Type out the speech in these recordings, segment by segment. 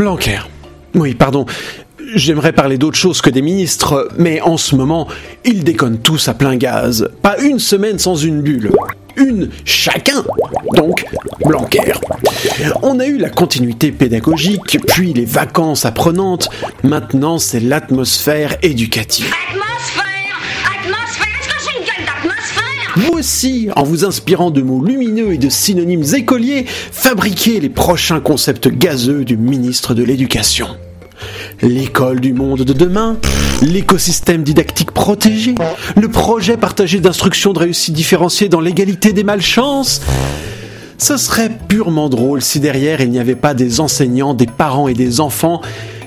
Blanquer. Oui, pardon. J'aimerais parler d'autre chose que des ministres, mais en ce moment, ils déconnent tous à plein gaz. Pas une semaine sans une bulle. Une chacun. Donc, Blanquer. On a eu la continuité pédagogique, puis les vacances apprenantes. Maintenant, c'est l'atmosphère éducative. Vous aussi, en vous inspirant de mots lumineux et de synonymes écoliers, fabriquez les prochains concepts gazeux du ministre de l'Éducation. L'école du monde de demain, l'écosystème didactique protégé, le projet partagé d'instruction de réussite différenciée dans l'égalité des malchances. Ce serait purement drôle si derrière il n'y avait pas des enseignants, des parents et des enfants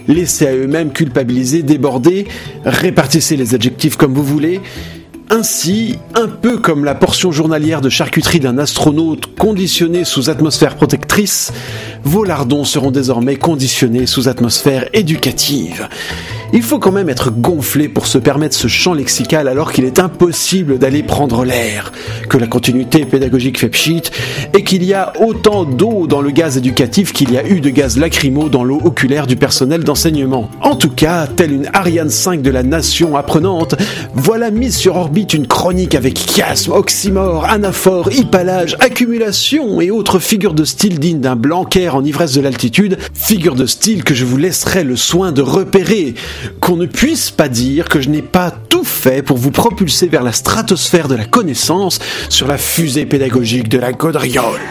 laissés à eux-mêmes culpabiliser, débordés, répartissez les adjectifs comme vous voulez, ainsi, un peu comme la portion journalière de charcuterie d'un astronaute conditionné sous atmosphère protectrice, vos lardons seront désormais conditionnés sous atmosphère éducative. Il faut quand même être gonflé pour se permettre ce champ lexical alors qu'il est impossible d'aller prendre l'air, que la continuité pédagogique fait pchit et qu'il y a autant d'eau dans le gaz éducatif qu'il y a eu de gaz lacrymo dans l'eau oculaire du personnel d'enseignement. En tout cas, telle une Ariane 5 de la nation apprenante, voilà mise sur orbite une chronique avec chiasme, oxymore, anaphore, hypalage, accumulation et autres figures de style dignes d'un blanquaire en ivresse de l'altitude, figures de style que je vous laisserai le soin de repérer qu'on ne puisse pas dire que je n'ai pas tout fait pour vous propulser vers la stratosphère de la connaissance sur la fusée pédagogique de la gaudriole.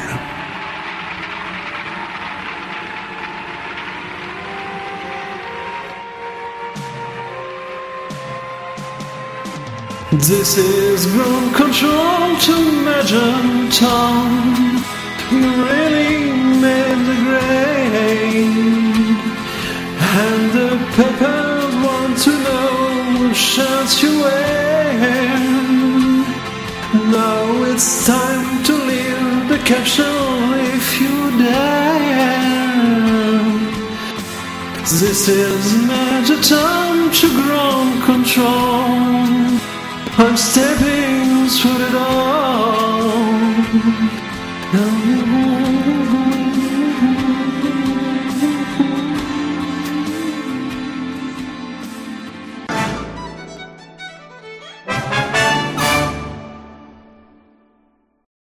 Shirts you wear. Now it's time to leave the capsule if you dare. This is Major Tom to ground control. I'm stepping through it all.